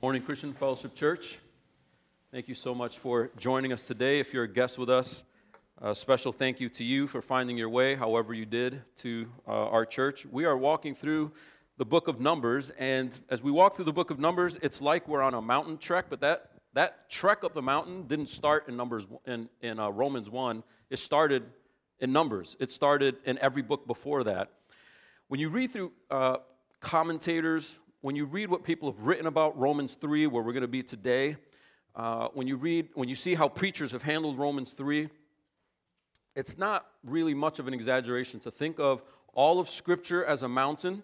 Morning, Christian Fellowship Church. Thank you so much for joining us today. If you're a guest with us, a special thank you to you for finding your way, however you did, to uh, our church. We are walking through the book of Numbers, and as we walk through the book of Numbers, it's like we're on a mountain trek, but that, that trek up the mountain didn't start in Numbers in, in uh, Romans 1. It started in Numbers. It started in every book before that. When you read through uh, commentators, when you read what people have written about Romans 3, where we're going to be today, uh, when you read, when you see how preachers have handled Romans 3, it's not really much of an exaggeration to think of all of Scripture as a mountain.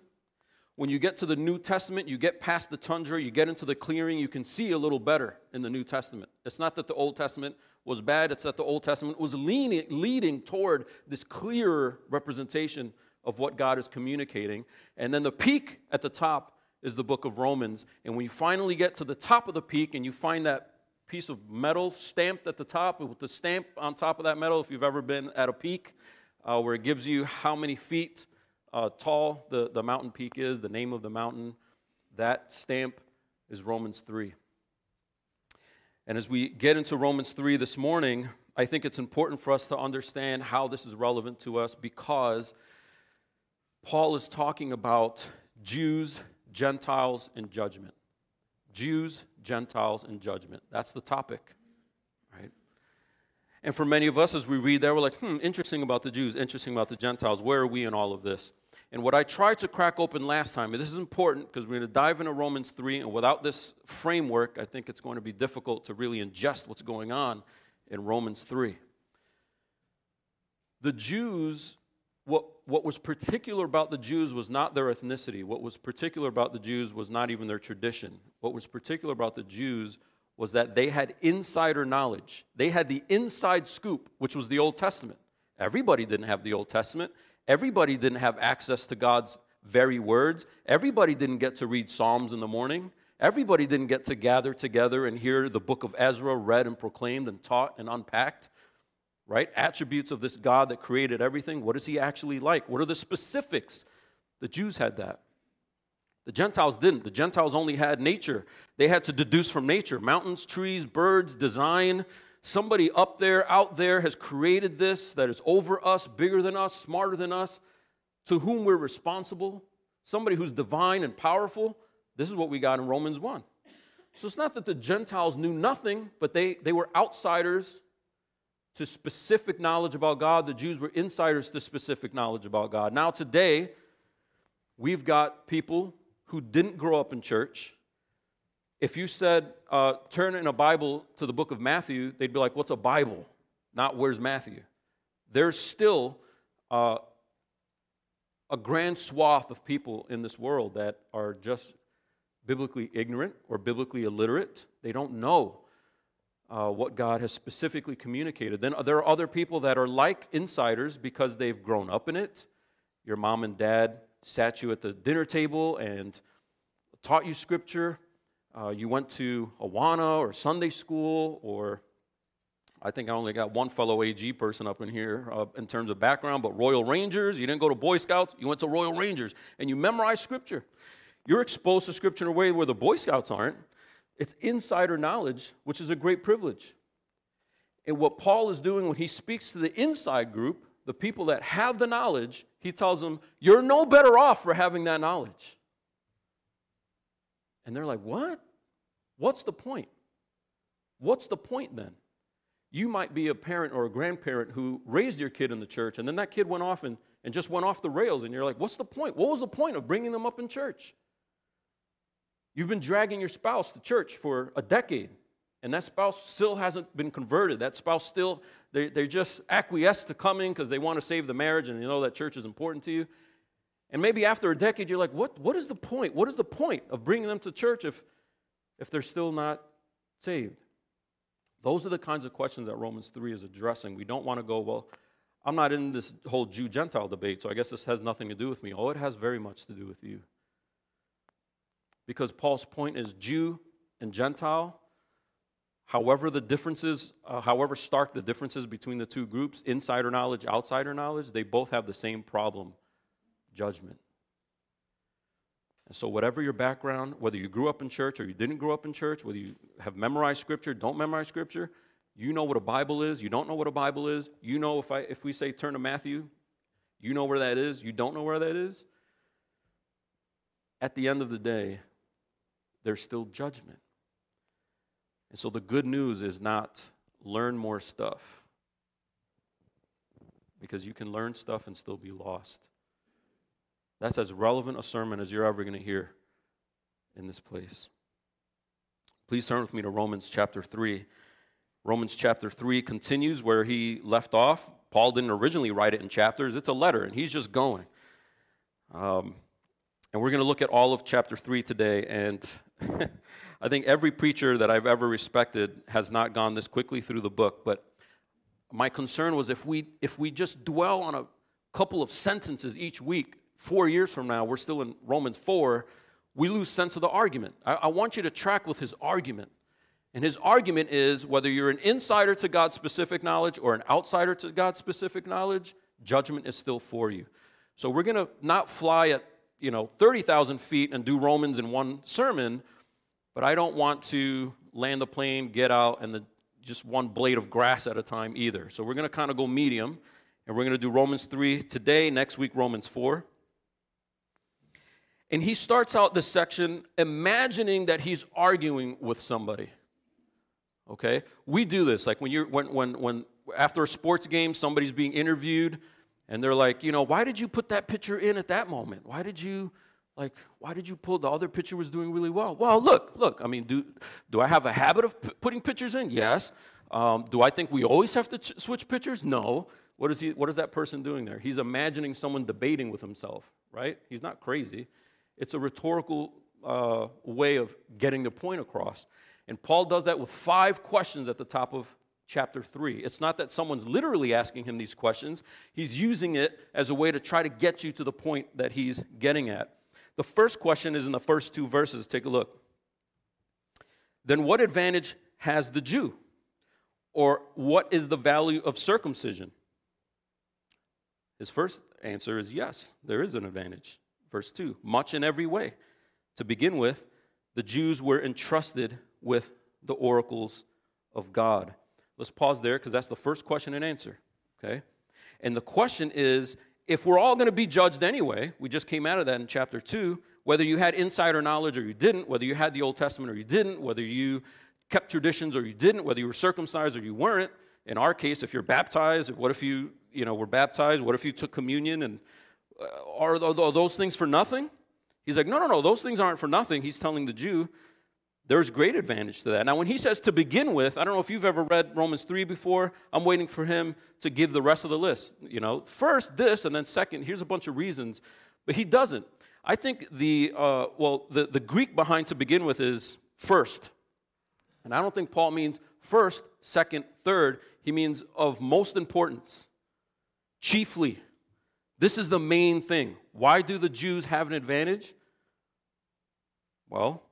When you get to the New Testament, you get past the tundra, you get into the clearing, you can see a little better in the New Testament. It's not that the Old Testament was bad, it's that the Old Testament was leaning, leading toward this clearer representation of what God is communicating. And then the peak at the top is the book of Romans. And when you finally get to the top of the peak and you find that piece of metal stamped at the top, with the stamp on top of that metal, if you've ever been at a peak, uh, where it gives you how many feet uh, tall the, the mountain peak is, the name of the mountain, that stamp is Romans 3. And as we get into Romans 3 this morning, I think it's important for us to understand how this is relevant to us because Paul is talking about Jews Gentiles and judgment. Jews, Gentiles, and judgment. That's the topic, right? And for many of us, as we read there, we're like, hmm, interesting about the Jews, interesting about the Gentiles. Where are we in all of this? And what I tried to crack open last time, and this is important because we're going to dive into Romans 3, and without this framework, I think it's going to be difficult to really ingest what's going on in Romans 3. The Jews what, what was particular about the Jews was not their ethnicity. What was particular about the Jews was not even their tradition. What was particular about the Jews was that they had insider knowledge. They had the inside scoop, which was the Old Testament. Everybody didn't have the Old Testament. Everybody didn't have access to God's very words. Everybody didn't get to read Psalms in the morning. Everybody didn't get to gather together and hear the book of Ezra read and proclaimed and taught and unpacked right? Attributes of this God that created everything. What is he actually like? What are the specifics? The Jews had that. The Gentiles didn't. The Gentiles only had nature. They had to deduce from nature mountains, trees, birds, design. Somebody up there, out there, has created this that is over us, bigger than us, smarter than us, to whom we're responsible. Somebody who's divine and powerful. This is what we got in Romans 1. So it's not that the Gentiles knew nothing, but they, they were outsiders to specific knowledge about God. The Jews were insiders to specific knowledge about God. Now, today, we've got people who didn't grow up in church. If you said, uh, turn in a Bible to the book of Matthew, they'd be like, What's a Bible? Not where's Matthew? There's still uh, a grand swath of people in this world that are just biblically ignorant or biblically illiterate. They don't know uh, what God has specifically communicated. Then there are other people that are like insiders because they've grown up in it. Your mom and dad sat you at the dinner table and taught you scripture. Uh, you went to Awana or Sunday school, or I think I only got one fellow AG person up in here uh, in terms of background, but Royal Rangers. You didn't go to Boy Scouts, you went to Royal Rangers, and you memorized scripture. You're exposed to scripture in a way where the Boy Scouts aren't. It's insider knowledge, which is a great privilege. And what Paul is doing when he speaks to the inside group, the people that have the knowledge, he tells them, You're no better off for having that knowledge. And they're like, What? What's the point? What's the point then? You might be a parent or a grandparent who raised your kid in the church, and then that kid went off and, and just went off the rails, and you're like, What's the point? What was the point of bringing them up in church? You've been dragging your spouse to church for a decade, and that spouse still hasn't been converted. That spouse still, they, they just acquiesce to coming because they want to save the marriage and you know that church is important to you. And maybe after a decade, you're like, what, what is the point? What is the point of bringing them to church if, if they're still not saved? Those are the kinds of questions that Romans 3 is addressing. We don't want to go, well, I'm not in this whole Jew Gentile debate, so I guess this has nothing to do with me. Oh, it has very much to do with you because Paul's point is Jew and Gentile. However, the differences, uh, however stark the differences between the two groups, insider knowledge, outsider knowledge, they both have the same problem judgment. And so, whatever your background, whether you grew up in church or you didn't grow up in church, whether you have memorized scripture, don't memorize scripture, you know what a Bible is, you don't know what a Bible is, you know if, I, if we say turn to Matthew, you know where that is, you don't know where that is. At the end of the day, there's still judgment. And so the good news is not learn more stuff, because you can learn stuff and still be lost. That's as relevant a sermon as you're ever going to hear in this place. Please turn with me to Romans chapter 3. Romans chapter 3 continues where he left off. Paul didn't originally write it in chapters, it's a letter, and he's just going. Um, and we're going to look at all of chapter 3 today. And I think every preacher that I've ever respected has not gone this quickly through the book. But my concern was if we, if we just dwell on a couple of sentences each week, four years from now, we're still in Romans 4, we lose sense of the argument. I, I want you to track with his argument. And his argument is whether you're an insider to God's specific knowledge or an outsider to God's specific knowledge, judgment is still for you. So we're going to not fly at, you know, 30,000 feet and do Romans in one sermon, but I don't want to land the plane, get out, and the, just one blade of grass at a time either. So we're going to kind of go medium, and we're going to do Romans 3 today, next week, Romans 4. And he starts out this section imagining that he's arguing with somebody okay we do this like when you're when when when after a sports game somebody's being interviewed and they're like you know why did you put that pitcher in at that moment? Why did you like why did you pull the other pitcher was doing really well? Well look look i mean do do i have a habit of p- putting pitchers in? Yes. Um, do i think we always have to ch- switch pitchers no. What is he what is that person doing there? He's imagining someone debating with himself right? He's not crazy. It's a rhetorical uh, way of getting the point across. And Paul does that with five questions at the top of chapter 3. It's not that someone's literally asking him these questions, he's using it as a way to try to get you to the point that he's getting at. The first question is in the first two verses. Take a look. Then, what advantage has the Jew? Or what is the value of circumcision? His first answer is yes, there is an advantage. Verse 2 much in every way. To begin with, the Jews were entrusted with the oracles of God. Let's pause there because that's the first question and answer, okay? And the question is if we're all going to be judged anyway, we just came out of that in chapter 2, whether you had insider knowledge or you didn't, whether you had the Old Testament or you didn't, whether you kept traditions or you didn't, whether you were circumcised or you weren't. In our case, if you're baptized, what if you, you know, were baptized? What if you took communion? And uh, are those things for nothing? He's like, no, no, no, those things aren't for nothing. He's telling the Jew, there's great advantage to that. Now, when he says to begin with, I don't know if you've ever read Romans 3 before. I'm waiting for him to give the rest of the list. You know, first this, and then second, here's a bunch of reasons. But he doesn't. I think the, uh, well, the, the Greek behind to begin with is first. And I don't think Paul means first, second, third. He means of most importance, chiefly. This is the main thing. Why do the Jews have an advantage? Well,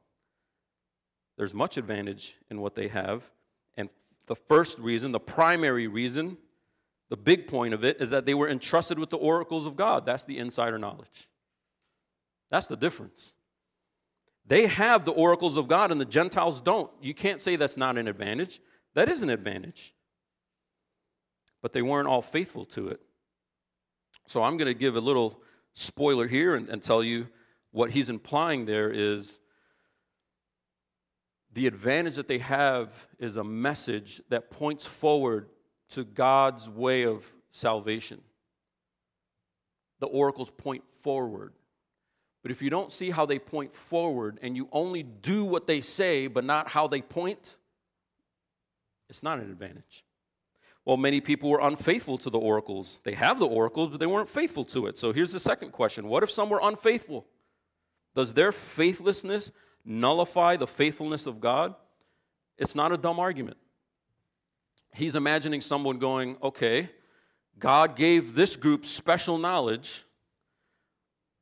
there's much advantage in what they have. And the first reason, the primary reason, the big point of it is that they were entrusted with the oracles of God. That's the insider knowledge. That's the difference. They have the oracles of God and the Gentiles don't. You can't say that's not an advantage. That is an advantage. But they weren't all faithful to it. So I'm going to give a little spoiler here and, and tell you what he's implying there is the advantage that they have is a message that points forward to God's way of salvation. The oracles point forward. But if you don't see how they point forward and you only do what they say but not how they point, it's not an advantage. Well, many people were unfaithful to the oracles. They have the oracles, but they weren't faithful to it. So here's the second question What if some were unfaithful? Does their faithlessness nullify the faithfulness of God, it's not a dumb argument. He's imagining someone going, okay, God gave this group special knowledge,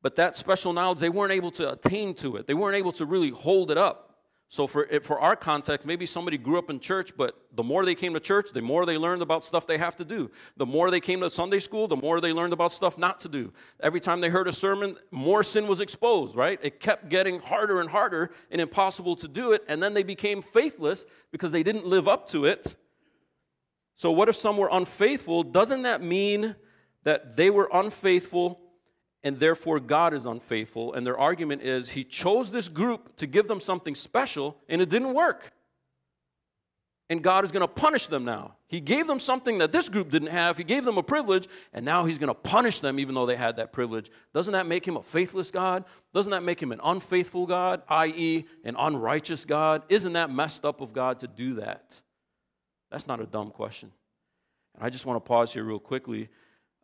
but that special knowledge, they weren't able to attain to it. They weren't able to really hold it up. So, for, for our context, maybe somebody grew up in church, but the more they came to church, the more they learned about stuff they have to do. The more they came to Sunday school, the more they learned about stuff not to do. Every time they heard a sermon, more sin was exposed, right? It kept getting harder and harder and impossible to do it, and then they became faithless because they didn't live up to it. So, what if some were unfaithful? Doesn't that mean that they were unfaithful and therefore God is unfaithful. And their argument is he chose this group to give them something special, and it didn't work. And God is going to punish them now. He gave them something that this group didn't have. He gave them a privilege, and now he's going to punish them even though they had that privilege. Doesn't that make him a faithless God? Doesn't that make him an unfaithful God, i.e., an unrighteous God? Isn't that messed up of God to do that? That's not a dumb question. And I just want to pause here real quickly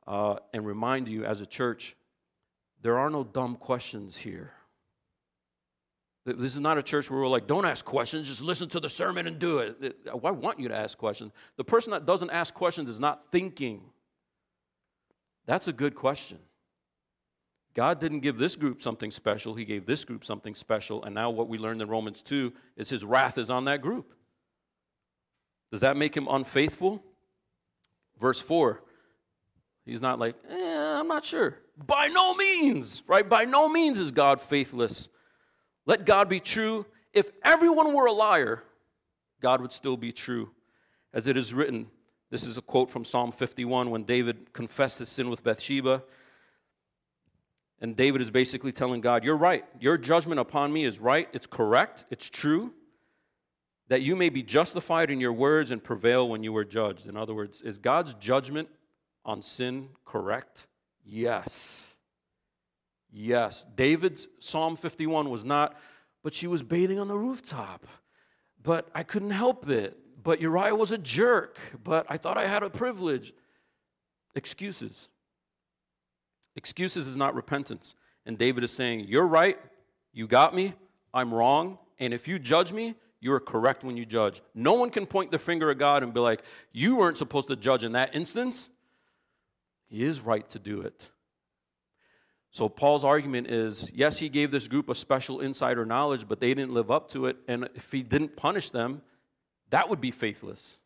uh, and remind you as a church there are no dumb questions here. This is not a church where we're like, don't ask questions, just listen to the sermon and do it. I want you to ask questions. The person that doesn't ask questions is not thinking. That's a good question. God didn't give this group something special, He gave this group something special. And now, what we learned in Romans 2 is His wrath is on that group. Does that make Him unfaithful? Verse 4 He's not like, eh, I'm not sure. By no means, right? By no means is God faithless. Let God be true. If everyone were a liar, God would still be true. As it is written, this is a quote from Psalm 51 when David confessed his sin with Bathsheba. And David is basically telling God, You're right. Your judgment upon me is right. It's correct. It's true. That you may be justified in your words and prevail when you are judged. In other words, is God's judgment on sin correct? Yes. Yes. David's Psalm 51 was not, but she was bathing on the rooftop. But I couldn't help it. But Uriah was a jerk. But I thought I had a privilege. Excuses. Excuses is not repentance. And David is saying, You're right. You got me. I'm wrong. And if you judge me, you are correct when you judge. No one can point the finger at God and be like, You weren't supposed to judge in that instance. He is right to do it. So, Paul's argument is yes, he gave this group a special insider knowledge, but they didn't live up to it. And if he didn't punish them, that would be faithless.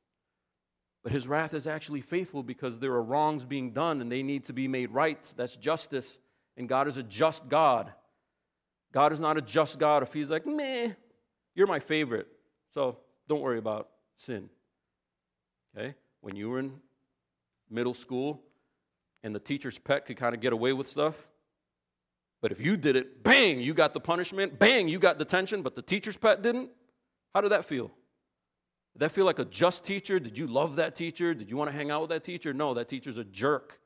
But his wrath is actually faithful because there are wrongs being done and they need to be made right. That's justice. And God is a just God. God is not a just God if he's like, meh, you're my favorite. So don't worry about sin. Okay? When you were in middle school, and the teacher's pet could kind of get away with stuff. But if you did it, bang, you got the punishment, bang, you got detention, but the teacher's pet didn't. How did that feel? Did that feel like a just teacher? Did you love that teacher? Did you want to hang out with that teacher? No, that teacher's a jerk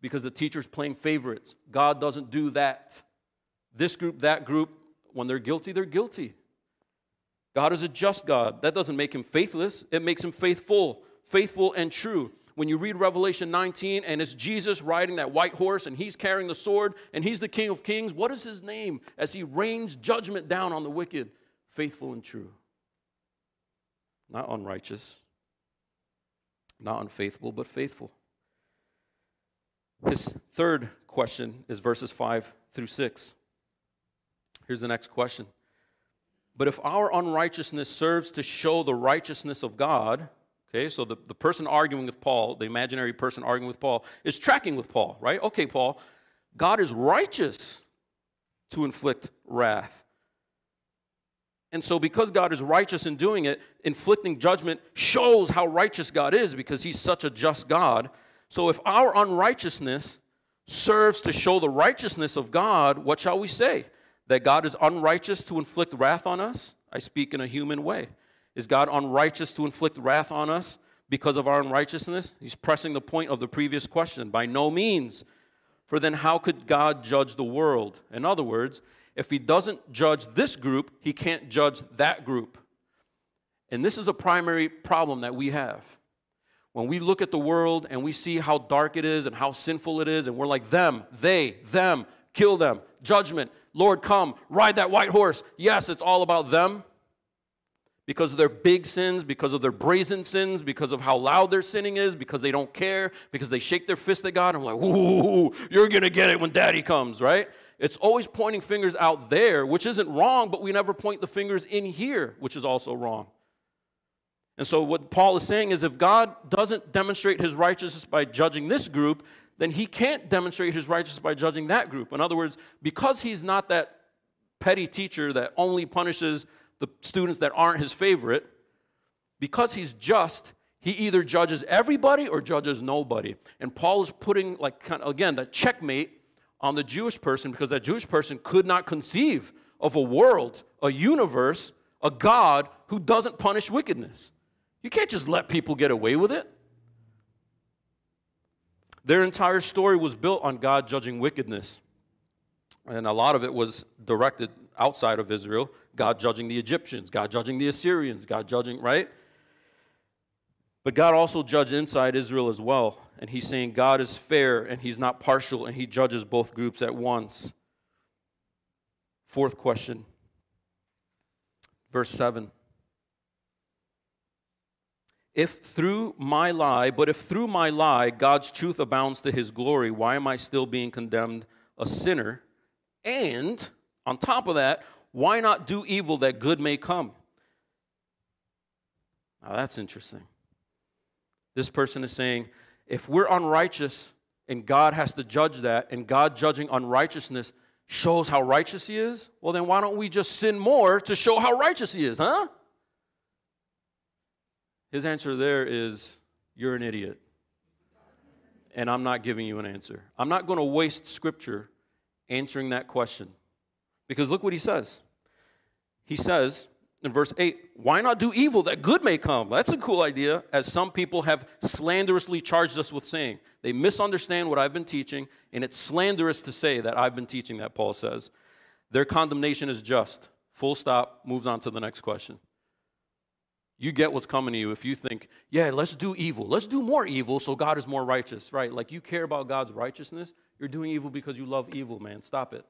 because the teacher's playing favorites. God doesn't do that. This group, that group, when they're guilty, they're guilty. God is a just God. That doesn't make him faithless, it makes him faithful, faithful and true when you read Revelation 19 and it's Jesus riding that white horse and he's carrying the sword and he's the King of Kings, what is his name as he rains judgment down on the wicked? Faithful and true. Not unrighteous, not unfaithful, but faithful. His third question is verses 5 through 6. Here's the next question. But if our unrighteousness serves to show the righteousness of God, Okay, so the, the person arguing with Paul, the imaginary person arguing with Paul, is tracking with Paul, right? Okay, Paul, God is righteous to inflict wrath. And so, because God is righteous in doing it, inflicting judgment shows how righteous God is because He's such a just God. So, if our unrighteousness serves to show the righteousness of God, what shall we say? That God is unrighteous to inflict wrath on us? I speak in a human way. Is God unrighteous to inflict wrath on us because of our unrighteousness? He's pressing the point of the previous question. By no means. For then, how could God judge the world? In other words, if he doesn't judge this group, he can't judge that group. And this is a primary problem that we have. When we look at the world and we see how dark it is and how sinful it is, and we're like, them, they, them, kill them, judgment, Lord, come, ride that white horse. Yes, it's all about them because of their big sins, because of their brazen sins, because of how loud their sinning is, because they don't care, because they shake their fist at God. I'm like, ooh, you're going to get it when daddy comes, right? It's always pointing fingers out there, which isn't wrong, but we never point the fingers in here, which is also wrong. And so, what Paul is saying is if God doesn't demonstrate his righteousness by judging this group, then he can't demonstrate his righteousness by judging that group. In other words, because he's not that petty teacher that only punishes the students that aren't his favorite, because he's just, he either judges everybody or judges nobody. And Paul is putting, like, kind of, again, that checkmate on the Jewish person because that Jewish person could not conceive of a world, a universe, a God who doesn't punish wickedness. You can't just let people get away with it. Their entire story was built on God judging wickedness. And a lot of it was directed outside of Israel God judging the Egyptians, God judging the Assyrians, God judging, right? But God also judged inside Israel as well. And he's saying God is fair and he's not partial and he judges both groups at once. Fourth question, verse 7. If through my lie, but if through my lie God's truth abounds to his glory, why am I still being condemned a sinner? And on top of that, why not do evil that good may come? Now that's interesting. This person is saying, if we're unrighteous and God has to judge that, and God judging unrighteousness shows how righteous He is, well, then why don't we just sin more to show how righteous He is, huh? His answer there is, You're an idiot. And I'm not giving you an answer. I'm not going to waste scripture answering that question. Because look what he says. He says, in verse 8, why not do evil that good may come? That's a cool idea, as some people have slanderously charged us with saying. They misunderstand what I've been teaching, and it's slanderous to say that I've been teaching that, Paul says. Their condemnation is just. Full stop, moves on to the next question. You get what's coming to you if you think, yeah, let's do evil. Let's do more evil so God is more righteous, right? Like you care about God's righteousness. You're doing evil because you love evil, man. Stop it.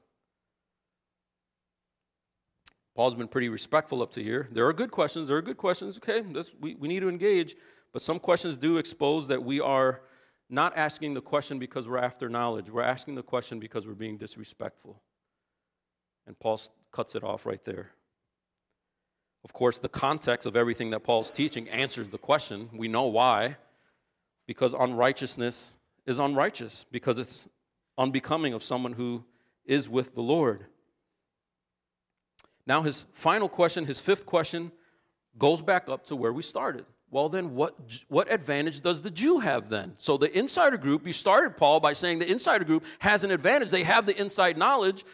Paul's been pretty respectful up to here. There are good questions. There are good questions. Okay, this, we, we need to engage. But some questions do expose that we are not asking the question because we're after knowledge. We're asking the question because we're being disrespectful. And Paul cuts it off right there. Of course, the context of everything that Paul's teaching answers the question. We know why. Because unrighteousness is unrighteous, because it's unbecoming of someone who is with the Lord. Now, his final question, his fifth question, goes back up to where we started. Well, then, what, what advantage does the Jew have then? So, the insider group, you started, Paul, by saying the insider group has an advantage. They have the inside knowledge.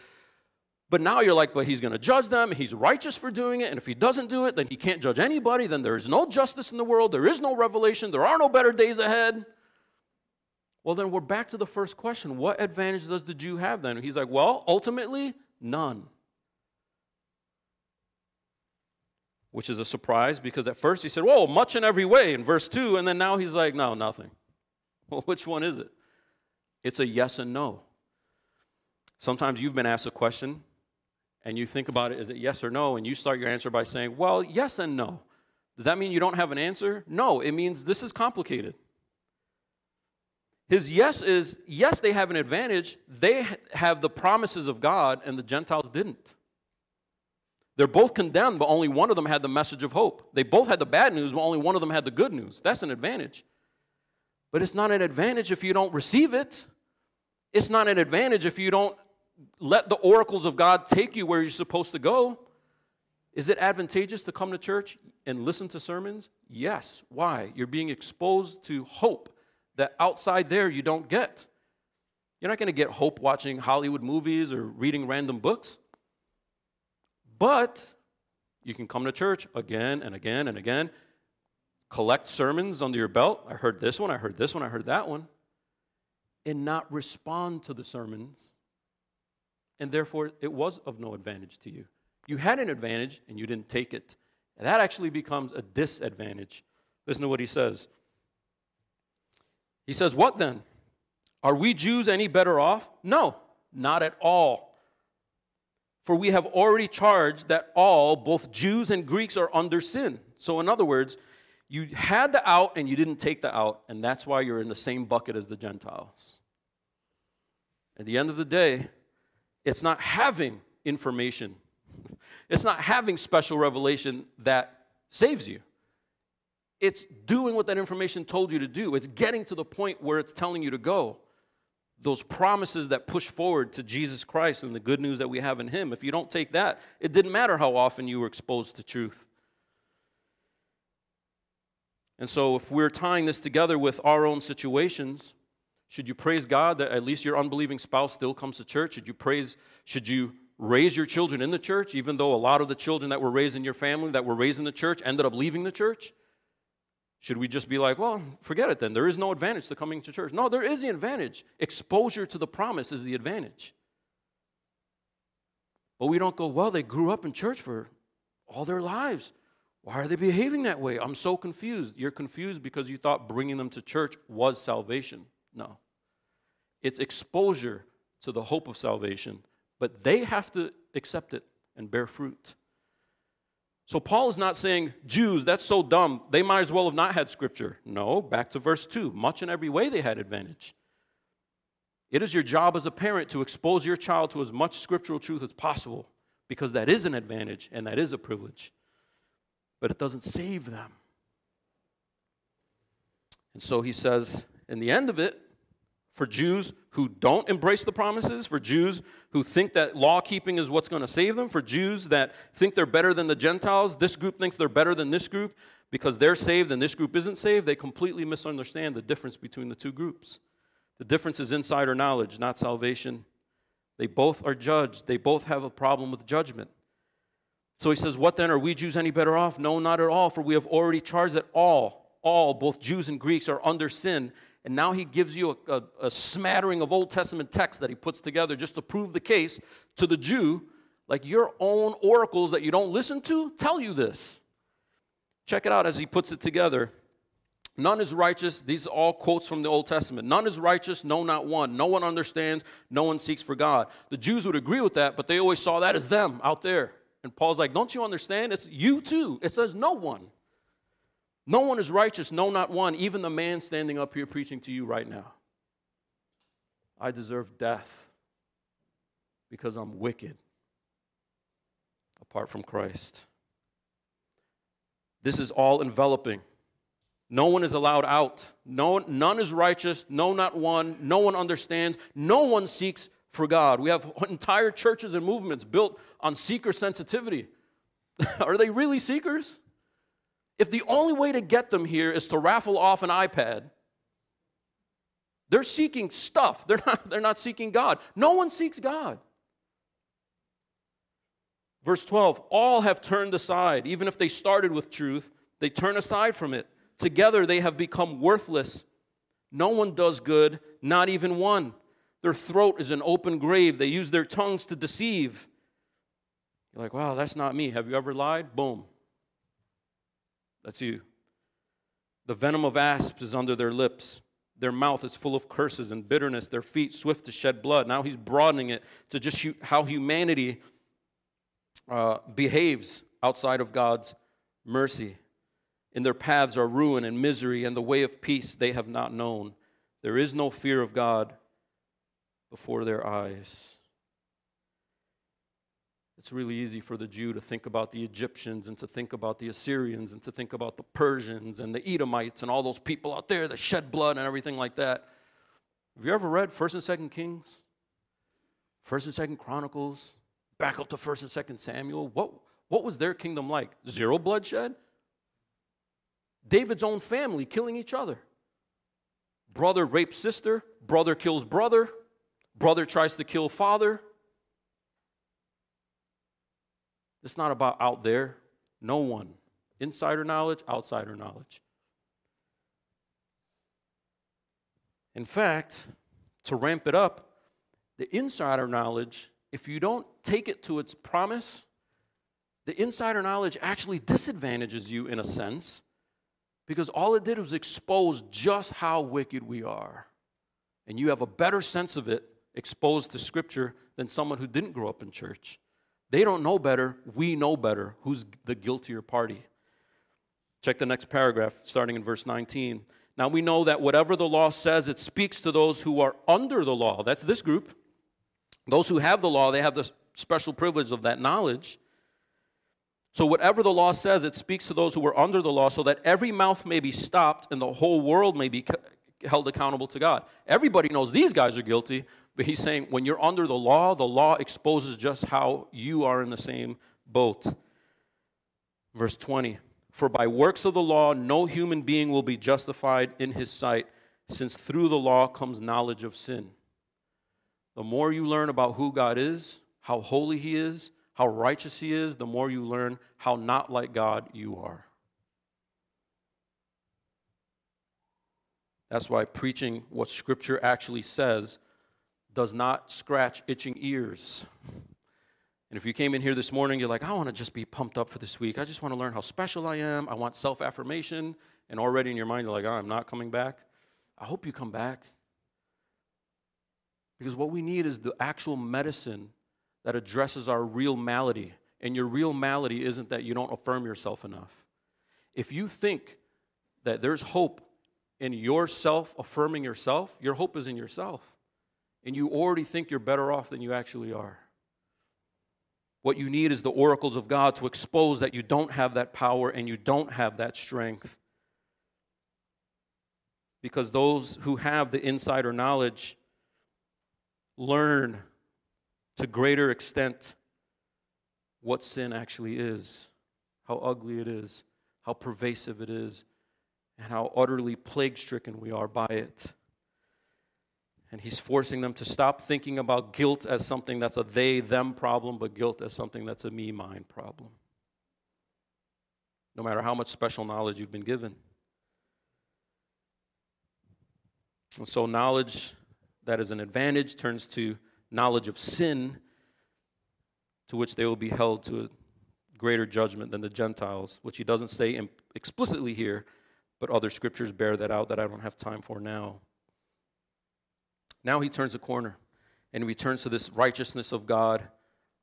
But now you're like, but he's going to judge them. He's righteous for doing it. And if he doesn't do it, then he can't judge anybody. Then there is no justice in the world. There is no revelation. There are no better days ahead. Well, then we're back to the first question. What advantage does the Jew have then? He's like, well, ultimately, none. Which is a surprise because at first he said, Whoa, much in every way in verse 2, and then now he's like, No, nothing. Well, which one is it? It's a yes and no. Sometimes you've been asked a question and you think about it, is it yes or no? And you start your answer by saying, Well, yes and no. Does that mean you don't have an answer? No, it means this is complicated. His yes is yes, they have an advantage. They have the promises of God, and the Gentiles didn't. They're both condemned, but only one of them had the message of hope. They both had the bad news, but only one of them had the good news. That's an advantage. But it's not an advantage if you don't receive it. It's not an advantage if you don't let the oracles of God take you where you're supposed to go. Is it advantageous to come to church and listen to sermons? Yes. Why? You're being exposed to hope that outside there you don't get. You're not going to get hope watching Hollywood movies or reading random books. But you can come to church again and again and again, collect sermons under your belt. I heard this one, I heard this one, I heard that one, and not respond to the sermons. And therefore, it was of no advantage to you. You had an advantage and you didn't take it. And that actually becomes a disadvantage. Listen to what he says. He says, What then? Are we Jews any better off? No, not at all. For we have already charged that all, both Jews and Greeks, are under sin. So, in other words, you had the out and you didn't take the out, and that's why you're in the same bucket as the Gentiles. At the end of the day, It's not having information, it's not having special revelation that saves you. It's doing what that information told you to do. It's getting to the point where it's telling you to go. Those promises that push forward to Jesus Christ and the good news that we have in Him. If you don't take that, it didn't matter how often you were exposed to truth. And so, if we're tying this together with our own situations, should you praise God that at least your unbelieving spouse still comes to church? Should you praise, should you raise your children in the church, even though a lot of the children that were raised in your family that were raised in the church ended up leaving the church? Should we just be like, well, forget it then? There is no advantage to coming to church. No, there is the advantage. Exposure to the promise is the advantage. But we don't go, well, they grew up in church for all their lives. Why are they behaving that way? I'm so confused. You're confused because you thought bringing them to church was salvation. No. It's exposure to the hope of salvation, but they have to accept it and bear fruit. So Paul is not saying, Jews, that's so dumb. They might as well have not had scripture. No, back to verse 2. Much in every way they had advantage. It is your job as a parent to expose your child to as much scriptural truth as possible because that is an advantage and that is a privilege. But it doesn't save them. And so he says, in the end of it, for Jews who don't embrace the promises, for Jews who think that law keeping is what's going to save them, for Jews that think they're better than the Gentiles, this group thinks they're better than this group because they're saved and this group isn't saved, they completely misunderstand the difference between the two groups. The difference is insider knowledge, not salvation. They both are judged, they both have a problem with judgment. So he says, What then? Are we Jews any better off? No, not at all, for we have already charged that all, all, both Jews and Greeks, are under sin and now he gives you a, a, a, smattering of Old Testament texts that he puts together just to prove the case to the Jew. Like your own oracles that you don't listen to tell you this. Check it out as he puts it together. None is righteous. These are all quotes from the Old Testament. None is righteous, no, not one. No one understands, no one seeks for God. The Jews would agree with that, but they always saw that as them out there. And Paul's like, Don't you understand? It's you too. It says no one. No one is righteous, no, not one, even the man standing up here preaching to you right now. I deserve death because I'm wicked apart from Christ. This is all enveloping. No one is allowed out. No, none is righteous. No, not one. No one understands. No one seeks for God. We have entire churches and movements built on seeker sensitivity. Are they really seekers? If the only way to get them here is to raffle off an iPad, they're seeking stuff. They're not, they're not seeking God. No one seeks God. Verse 12 All have turned aside. Even if they started with truth, they turn aside from it. Together they have become worthless. No one does good, not even one. Their throat is an open grave. They use their tongues to deceive. You're like, wow, that's not me. Have you ever lied? Boom. That's you. The venom of asps is under their lips. Their mouth is full of curses and bitterness. Their feet swift to shed blood. Now he's broadening it to just how humanity uh, behaves outside of God's mercy. In their paths are ruin and misery, and the way of peace they have not known. There is no fear of God before their eyes. It's really easy for the Jew to think about the Egyptians and to think about the Assyrians and to think about the Persians and the Edomites and all those people out there that shed blood and everything like that. Have you ever read 1st and 2nd Kings? 1st and 2nd Chronicles? Back up to 1st and 2nd Samuel? What, what was their kingdom like? Zero bloodshed? David's own family killing each other. Brother rapes sister, brother kills brother, brother tries to kill father. It's not about out there. No one. Insider knowledge, outsider knowledge. In fact, to ramp it up, the insider knowledge, if you don't take it to its promise, the insider knowledge actually disadvantages you in a sense because all it did was expose just how wicked we are. And you have a better sense of it exposed to Scripture than someone who didn't grow up in church. They don't know better. We know better. Who's the guiltier party? Check the next paragraph, starting in verse 19. Now we know that whatever the law says, it speaks to those who are under the law. That's this group. Those who have the law, they have the special privilege of that knowledge. So, whatever the law says, it speaks to those who are under the law so that every mouth may be stopped and the whole world may be held accountable to God. Everybody knows these guys are guilty, but he's saying when you're under the law, the law exposes just how you are in the same boat. Verse 20 For by works of the law, no human being will be justified in his sight, since through the law comes knowledge of sin. The more you learn about who God is, how holy he is, how righteous he is, the more you learn how not like God you are. That's why preaching what Scripture actually says does not scratch itching ears. And if you came in here this morning, you're like, I want to just be pumped up for this week. I just want to learn how special I am. I want self affirmation. And already in your mind, you're like, oh, I'm not coming back. I hope you come back. Because what we need is the actual medicine that addresses our real malady. And your real malady isn't that you don't affirm yourself enough. If you think that there's hope in yourself affirming yourself, your hope is in yourself. And you already think you're better off than you actually are. What you need is the oracles of God to expose that you don't have that power and you don't have that strength. Because those who have the insider knowledge learn to greater extent what sin actually is, how ugly it is, how pervasive it is, and how utterly plague stricken we are by it. And he's forcing them to stop thinking about guilt as something that's a they them problem, but guilt as something that's a me mine problem. No matter how much special knowledge you've been given. And so, knowledge that is an advantage turns to knowledge of sin, to which they will be held to a greater judgment than the Gentiles, which he doesn't say explicitly here, but other scriptures bear that out that I don't have time for now. Now he turns a corner and he returns to this righteousness of God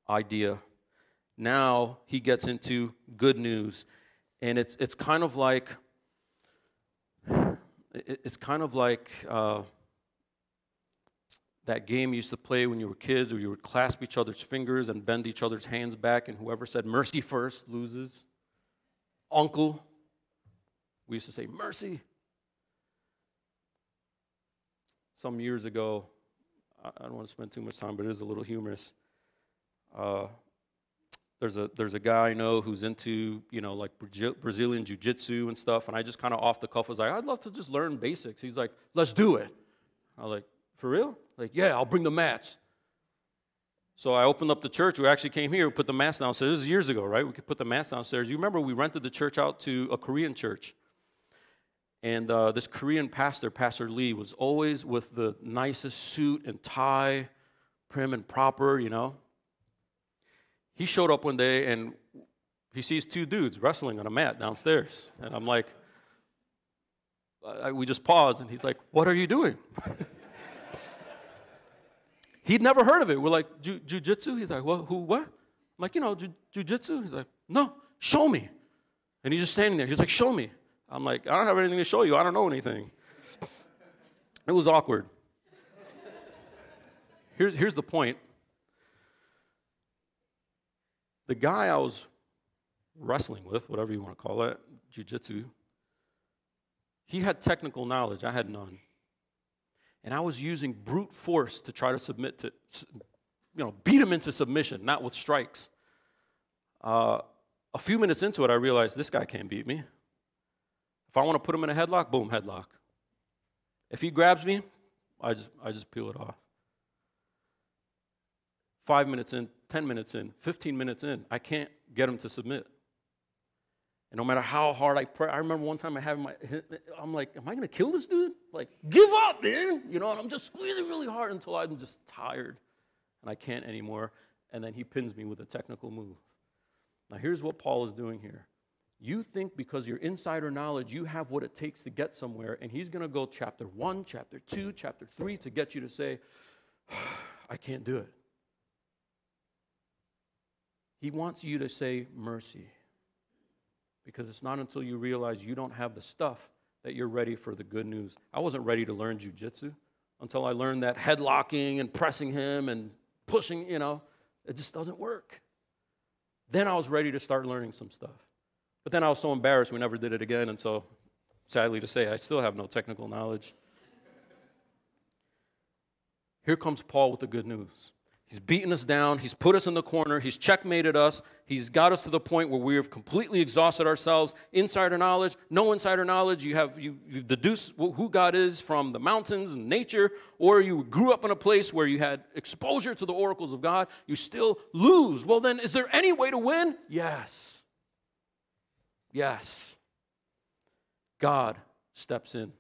idea. Now he gets into good news. And it's, it's kind of like, it's kind of like uh, that game you used to play when you were kids where you would clasp each other's fingers and bend each other's hands back, and whoever said mercy first loses. Uncle, we used to say mercy some years ago. I don't want to spend too much time, but it is a little humorous. Uh, there's a there's a guy I know who's into you know like Brazilian jiu-jitsu and stuff, and I just kind of off the cuff was like, I'd love to just learn basics. He's like, let's do it. I was like, for real? Like, yeah, I'll bring the mats. So I opened up the church. We actually came here, put the mats downstairs. This is years ago, right? We could put the mats downstairs. You remember we rented the church out to a Korean church. And uh, this Korean pastor, Pastor Lee, was always with the nicest suit and tie, prim and proper, you know. He showed up one day and he sees two dudes wrestling on a mat downstairs. And I'm like, I, we just paused and he's like, What are you doing? He'd never heard of it. We're like, Jiu-jitsu? He's like, what, who, what? I'm like, you know, jiu-jitsu? He's like, no, show me. And he's just standing there. He's like, show me. I'm like, I don't have anything to show you. I don't know anything. It was awkward. Here's, here's the point the guy I was wrestling with, whatever you want to call it, jujitsu, he had technical knowledge. I had none. And I was using brute force to try to submit to, you know, beat him into submission, not with strikes. Uh, a few minutes into it, I realized this guy can't beat me. If I want to put him in a headlock, boom, headlock. If he grabs me, I just, I just peel it off. Five minutes in, 10 minutes in, 15 minutes in, I can't get him to submit. And no matter how hard I pray, I remember one time I had my, I'm like, am I going to kill this dude? Like, give up, man. You know, and I'm just squeezing really hard until I'm just tired and I can't anymore. And then he pins me with a technical move. Now, here's what Paul is doing here. You think because your insider knowledge, you have what it takes to get somewhere, and he's going to go chapter one, chapter two, chapter three to get you to say, I can't do it. He wants you to say mercy because it's not until you realize you don't have the stuff that you're ready for the good news. I wasn't ready to learn jujitsu until I learned that headlocking and pressing him and pushing, you know, it just doesn't work. Then I was ready to start learning some stuff. But then I was so embarrassed we never did it again, and so sadly to say, I still have no technical knowledge. Here comes Paul with the good news. He's beaten us down. He's put us in the corner. He's checkmated us. He's got us to the point where we have completely exhausted ourselves. Insider knowledge, no insider knowledge. You have you, you've deduced who God is from the mountains and nature, or you grew up in a place where you had exposure to the oracles of God. You still lose. Well, then, is there any way to win? Yes. Yes. God steps in.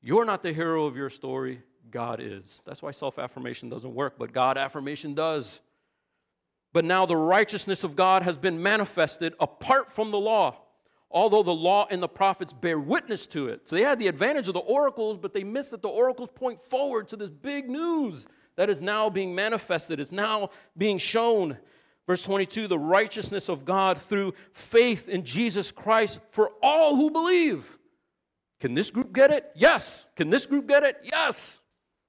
You're not the hero of your story. God is. That's why self affirmation doesn't work, but God affirmation does. But now the righteousness of God has been manifested apart from the law, although the law and the prophets bear witness to it. So they had the advantage of the oracles, but they missed that the oracles point forward to this big news that is now being manifested, is now being shown. Verse 22 the righteousness of God through faith in Jesus Christ for all who believe. Can this group get it? Yes. Can this group get it? Yes.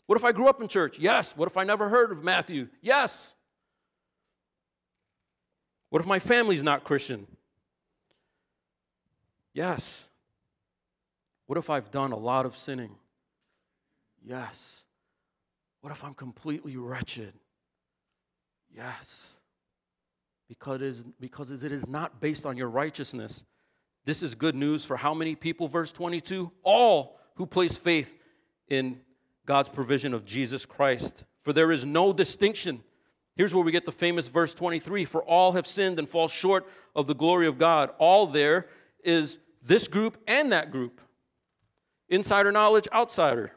What if I grew up in church? Yes. What if I never heard of Matthew? Yes. What if my family's not Christian? Yes. What if I've done a lot of sinning? Yes. What if I'm completely wretched? Yes. Because it, is, because it is not based on your righteousness. This is good news for how many people? Verse 22 All who place faith in God's provision of Jesus Christ. For there is no distinction. Here's where we get the famous verse 23 For all have sinned and fall short of the glory of God. All there is this group and that group. Insider knowledge, outsider.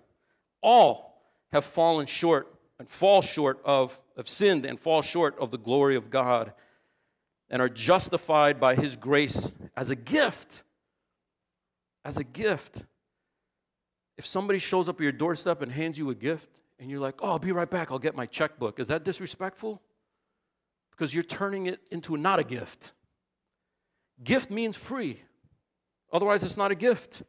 All have fallen short and fall short of, have sinned and fall short of the glory of God and are justified by his grace as a gift. As a gift. If somebody shows up at your doorstep and hands you a gift, and you're like, oh, I'll be right back, I'll get my checkbook, is that disrespectful? Because you're turning it into not a gift. Gift means free, otherwise, it's not a gift.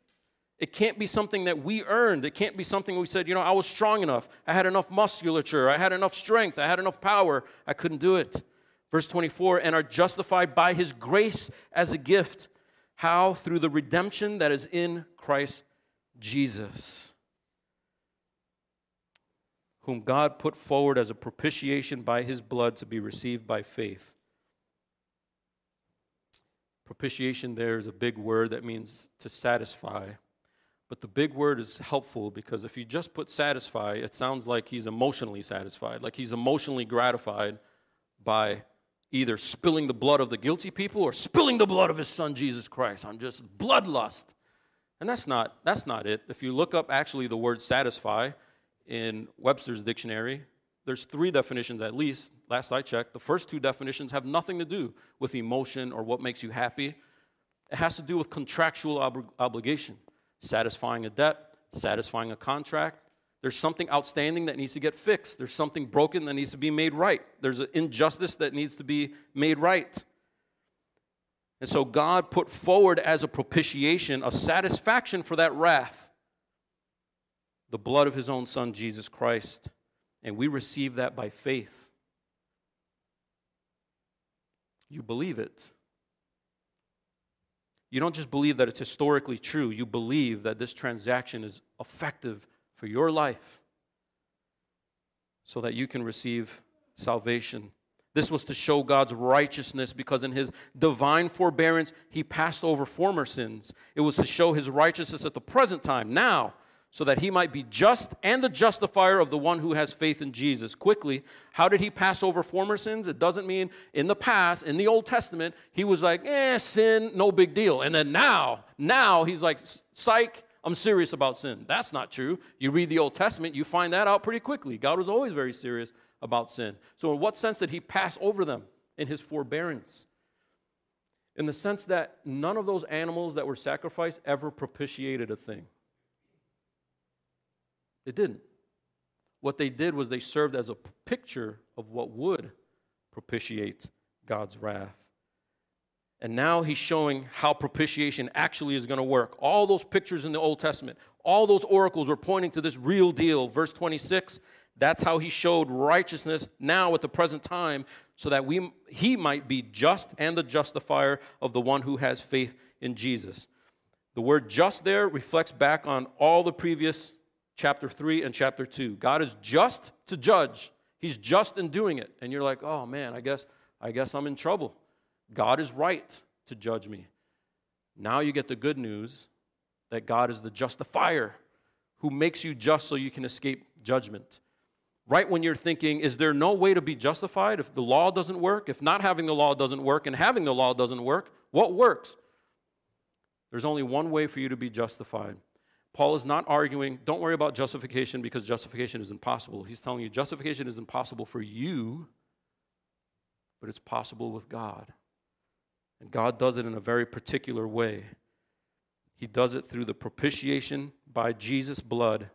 It can't be something that we earned. It can't be something we said, you know, I was strong enough. I had enough musculature. I had enough strength. I had enough power. I couldn't do it. Verse 24, and are justified by his grace as a gift. How? Through the redemption that is in Christ Jesus, whom God put forward as a propitiation by his blood to be received by faith. Propitiation there is a big word that means to satisfy. But the big word is helpful because if you just put satisfy, it sounds like he's emotionally satisfied, like he's emotionally gratified by either spilling the blood of the guilty people or spilling the blood of his son Jesus Christ. I'm just bloodlust. And that's not, that's not it. If you look up actually the word satisfy in Webster's dictionary, there's three definitions at least. Last I checked, the first two definitions have nothing to do with emotion or what makes you happy. It has to do with contractual ob- obligation, satisfying a debt, satisfying a contract. There's something outstanding that needs to get fixed. There's something broken that needs to be made right. There's an injustice that needs to be made right. And so God put forward as a propitiation, a satisfaction for that wrath, the blood of his own son, Jesus Christ. And we receive that by faith. You believe it. You don't just believe that it's historically true, you believe that this transaction is effective for your life so that you can receive salvation this was to show God's righteousness because in his divine forbearance, he passed over former sins. It was to show his righteousness at the present time, now, so that he might be just and the justifier of the one who has faith in Jesus. Quickly, how did he pass over former sins? It doesn't mean in the past, in the Old Testament, he was like, eh, sin, no big deal. And then now, now he's like, psych, I'm serious about sin. That's not true. You read the Old Testament, you find that out pretty quickly. God was always very serious about sin. So, in what sense did he pass over them? In his forbearance. In the sense that none of those animals that were sacrificed ever propitiated a thing. It didn't. What they did was they served as a picture of what would propitiate God's wrath. And now he's showing how propitiation actually is going to work. All those pictures in the Old Testament, all those oracles were pointing to this real deal. Verse 26 That's how he showed righteousness now at the present time, so that we, he might be just and the justifier of the one who has faith in Jesus. The word just there reflects back on all the previous chapter 3 and chapter 2. God is just to judge. He's just in doing it. And you're like, "Oh man, I guess I guess I'm in trouble." God is right to judge me. Now you get the good news that God is the justifier who makes you just so you can escape judgment. Right when you're thinking, is there no way to be justified if the law doesn't work? If not having the law doesn't work and having the law doesn't work, what works? There's only one way for you to be justified. Paul is not arguing, don't worry about justification because justification is impossible. He's telling you justification is impossible for you, but it's possible with God. And God does it in a very particular way. He does it through the propitiation by Jesus' blood,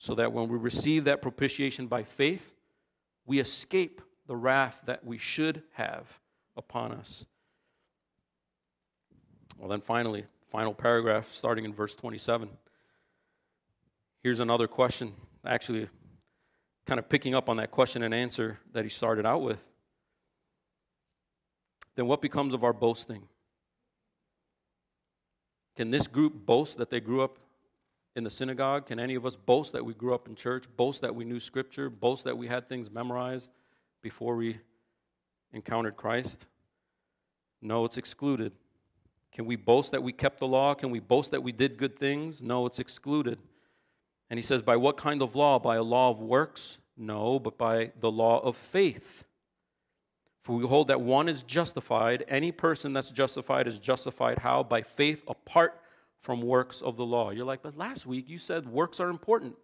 so that when we receive that propitiation by faith, we escape the wrath that we should have upon us. Well, then finally, final paragraph starting in verse 27. Here's another question, actually, kind of picking up on that question and answer that he started out with then what becomes of our boasting? Can this group boast that they grew up in the synagogue? Can any of us boast that we grew up in church, boast that we knew scripture, boast that we had things memorized before we encountered Christ? No, it's excluded. Can we boast that we kept the law? Can we boast that we did good things? No, it's excluded. And he says, By what kind of law? By a law of works? No, but by the law of faith. For we hold that one is justified. Any person that's justified is justified how? By faith apart from works of the law. You're like, but last week you said works are important.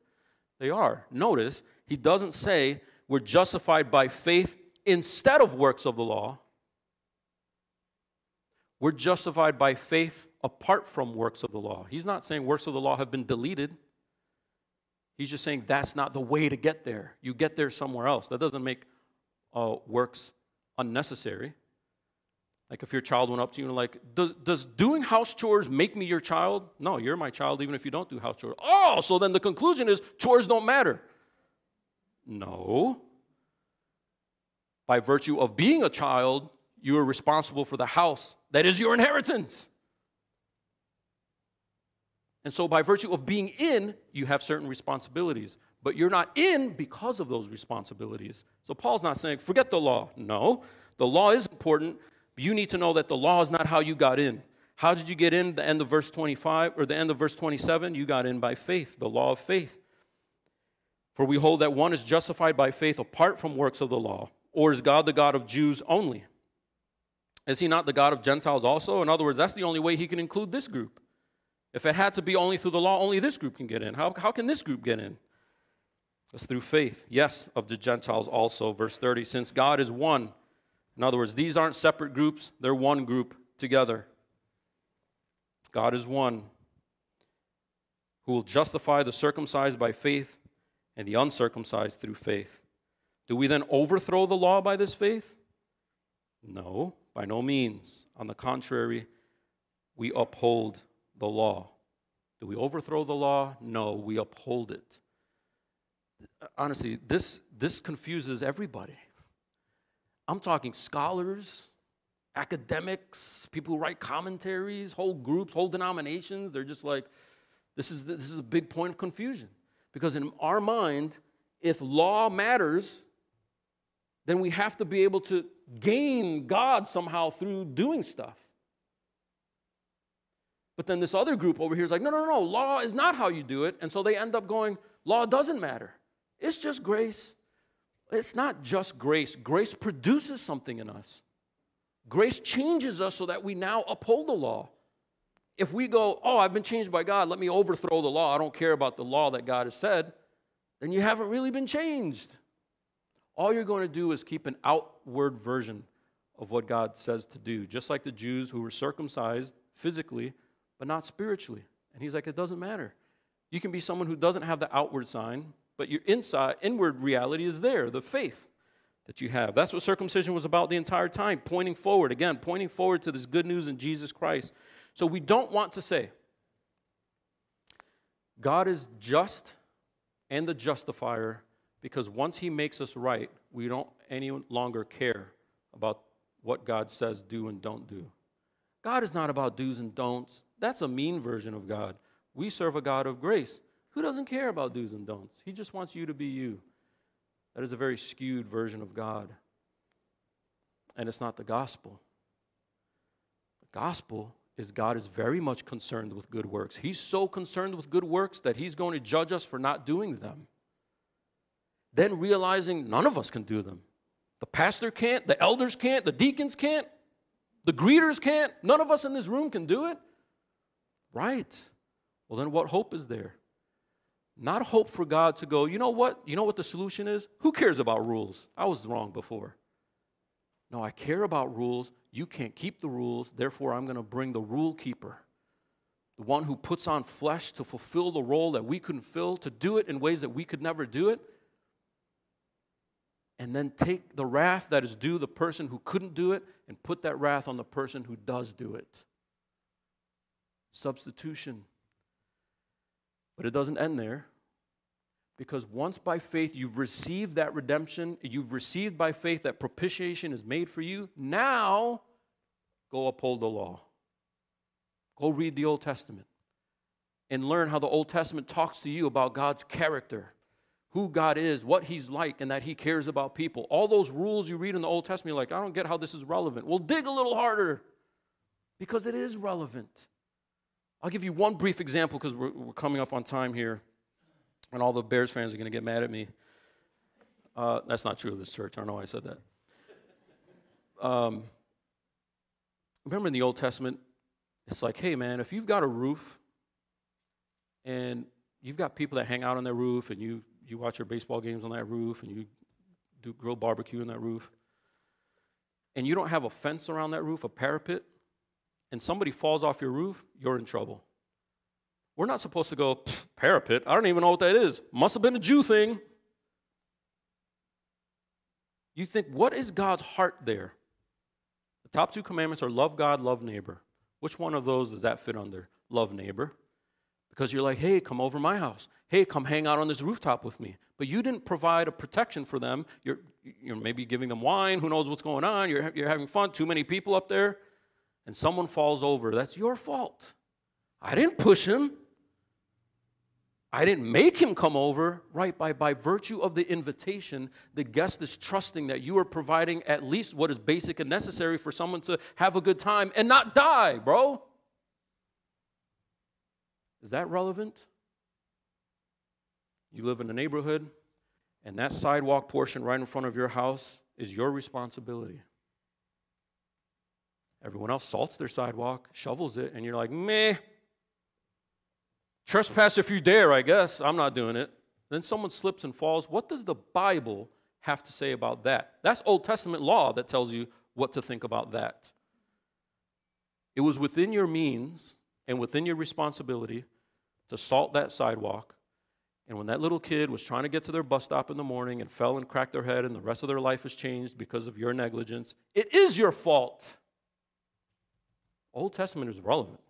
They are. Notice, he doesn't say we're justified by faith instead of works of the law. We're justified by faith apart from works of the law. He's not saying works of the law have been deleted. He's just saying that's not the way to get there. You get there somewhere else. That doesn't make uh, works unnecessary. Like if your child went up to you and like, does, does doing house chores make me your child? No, you're my child even if you don't do house chores. Oh, so then the conclusion is chores don't matter. No. By virtue of being a child, you are responsible for the house that is your inheritance. And so, by virtue of being in, you have certain responsibilities but you're not in because of those responsibilities. So Paul's not saying, forget the law. No, the law is important, you need to know that the law is not how you got in. How did you get in? The end of verse 25 or the end of verse 27, you got in by faith, the law of faith. For we hold that one is justified by faith apart from works of the law. Or is God the God of Jews only? Is he not the God of Gentiles also? In other words, that's the only way he can include this group. If it had to be only through the law, only this group can get in. How, how can this group get in? It's through faith, yes, of the Gentiles also. Verse 30 since God is one. In other words, these aren't separate groups, they're one group together. God is one who will justify the circumcised by faith and the uncircumcised through faith. Do we then overthrow the law by this faith? No, by no means. On the contrary, we uphold the law. Do we overthrow the law? No, we uphold it honestly, this, this confuses everybody. I'm talking scholars, academics, people who write commentaries, whole groups, whole denominations. They're just like, this is, this is a big point of confusion. Because in our mind, if law matters, then we have to be able to gain God somehow through doing stuff. But then this other group over here is like, no, no, no, law is not how you do it. And so they end up going, law doesn't matter. It's just grace. It's not just grace. Grace produces something in us. Grace changes us so that we now uphold the law. If we go, oh, I've been changed by God, let me overthrow the law, I don't care about the law that God has said, then you haven't really been changed. All you're going to do is keep an outward version of what God says to do, just like the Jews who were circumcised physically, but not spiritually. And he's like, it doesn't matter. You can be someone who doesn't have the outward sign, but your inside, inward reality is there, the faith that you have. That's what circumcision was about the entire time, pointing forward. Again, pointing forward to this good news in Jesus Christ. So we don't want to say, God is just and the justifier Because once He makes us right, we don't any longer care about what God says do and don't do. God is not about do's and don'ts. That's a mean version of God. We serve a God of grace who doesn't care about do's and don'ts. He just wants you to be you. That is a very skewed version of God. And it's not the gospel. The gospel is God is very much concerned with good works. He's so concerned with good works that He's going to judge us for not doing them. Then realizing none of us can do them. The pastor can't, the elders can't, the deacons can't, the greeters can't. None of us in this room can do it. Right. Well, then what hope is there? Not hope for God to go, you know what? You know what the solution is? Who cares about rules? I was wrong before. No, I care about rules. You can't keep the rules. Therefore, I'm going to bring the rule keeper, the one who puts on flesh to fulfill the role that we couldn't fill, to do it in ways that we could never do it. And then take the wrath that is due the person who couldn't do it and put that wrath on the person who does do it. Substitution. But it doesn't end there. Because once by faith you've received that redemption, you've received by faith that propitiation is made for you, now go uphold the law. Go read the Old Testament and learn how the Old Testament talks to you about God's character, who God is, what He's like, and that He cares about people. All those rules you read in the Old Testament, you're like, I don't get how this is relevant. Well, dig a little harder because it is relevant. I'll give you one brief example because we're, we're coming up on time here and all the Bears fans are going to get mad at me. Uh, that's not true of this church. I don't know why I said that. Um, remember in the Old Testament, it's like, hey, man, if you've got a roof and you've got people that hang out on that roof and you, you watch your baseball games on that roof and you do grill barbecue on that roof, and you don't have a fence around that roof, a parapet, and somebody falls off your roof, you're in trouble. We're not supposed to go, parapet, I don't even know what that is. Must have been a Jew thing. You think, what is God's heart there? The top two commandments are love God, love neighbor. Which one of those does that fit under? Love neighbor. Because you're like, hey, come over my house. Hey, come hang out on this rooftop with me. But you didn't provide a protection for them. You're, you're maybe giving them wine. Who knows what's going on? You're, you're having fun. Too many people up there. And someone falls over. That's your fault. I didn't push him. I didn't make him come over, right? By, by virtue of the invitation, the guest is trusting that you are providing at least what is basic and necessary for someone to have a good time and not die, bro. Is that relevant? You live in a neighborhood, and that sidewalk portion right in front of your house is your responsibility. Everyone else salts their sidewalk, shovels it, and you're like, meh, Trespass if you dare, I guess. I'm not doing it. Then someone slips and falls. What does the Bible have to say about that? That's Old Testament law that tells you what to think about that. It was within your means and within your responsibility to salt that sidewalk. And when that little kid was trying to get to their bus stop in the morning and fell and cracked their head, and the rest of their life has changed because of your negligence, it is your fault. Old Testament is relevant.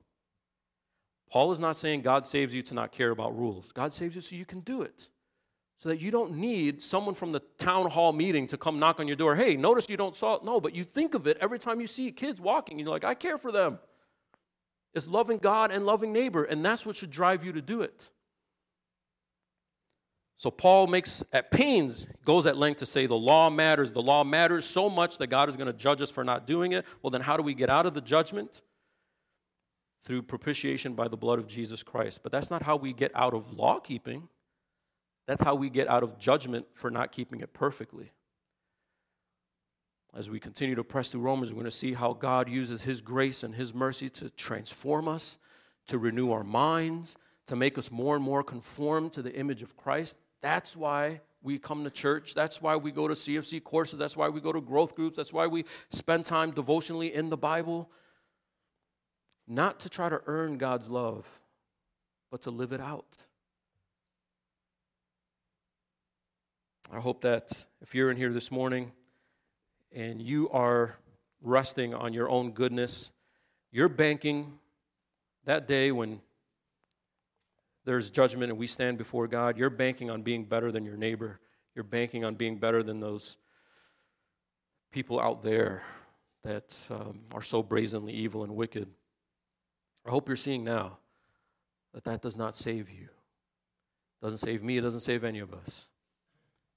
Paul is not saying God saves you to not care about rules. God saves you so you can do it. So that you don't need someone from the town hall meeting to come knock on your door. Hey, notice you don't saw No, but you think of it every time you see kids walking. You're like, I care for them. It's loving God and loving neighbor, and that's what should drive you to do it. So Paul makes at pains, goes at length to say the law matters. The law matters so much that God is going to judge us for not doing it. Well, then how do we get out of the judgment? Through propitiation by the blood of Jesus Christ. But that's not how we get out of law keeping. That's how we get out of judgment for not keeping it perfectly. As we continue to press through Romans, we're going to see how God uses His grace and His mercy to transform us, to renew our minds, to make us more and more conform to the image of Christ. That's why we come to church. That's why we go to CFC courses. That's why we go to growth groups. That's why we spend time devotionally in the Bible not to try to earn God's love, but to live it out. I hope that if you're in here this morning and you are resting on your own goodness, you're banking that day when there's judgment and we stand before God, you're banking on being better than your neighbor. you're banking on being better than those people out there that um, are so brazenly evil and wicked. I hope you're seeing now that that does not save you. It doesn't save me, it doesn't save any of us.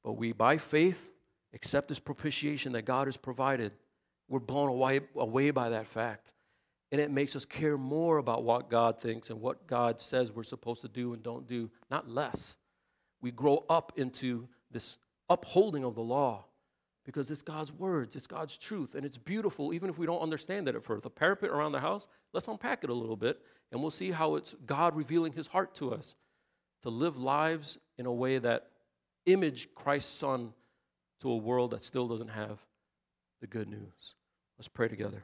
But we, by faith, accept this propitiation that God has provided. We're blown away, away by that fact. And it makes us care more about what God thinks and what God says we're supposed to do and don't do, not less. We grow up into this upholding of the law because it's God's words, it's God's truth, and it's beautiful even if we don't understand it at first. The parapet around the house, let's unpack it a little bit and we'll see how it's God revealing his heart to us to live lives in a way that image Christ's Son to a world that still doesn't have the good news. Let's pray together.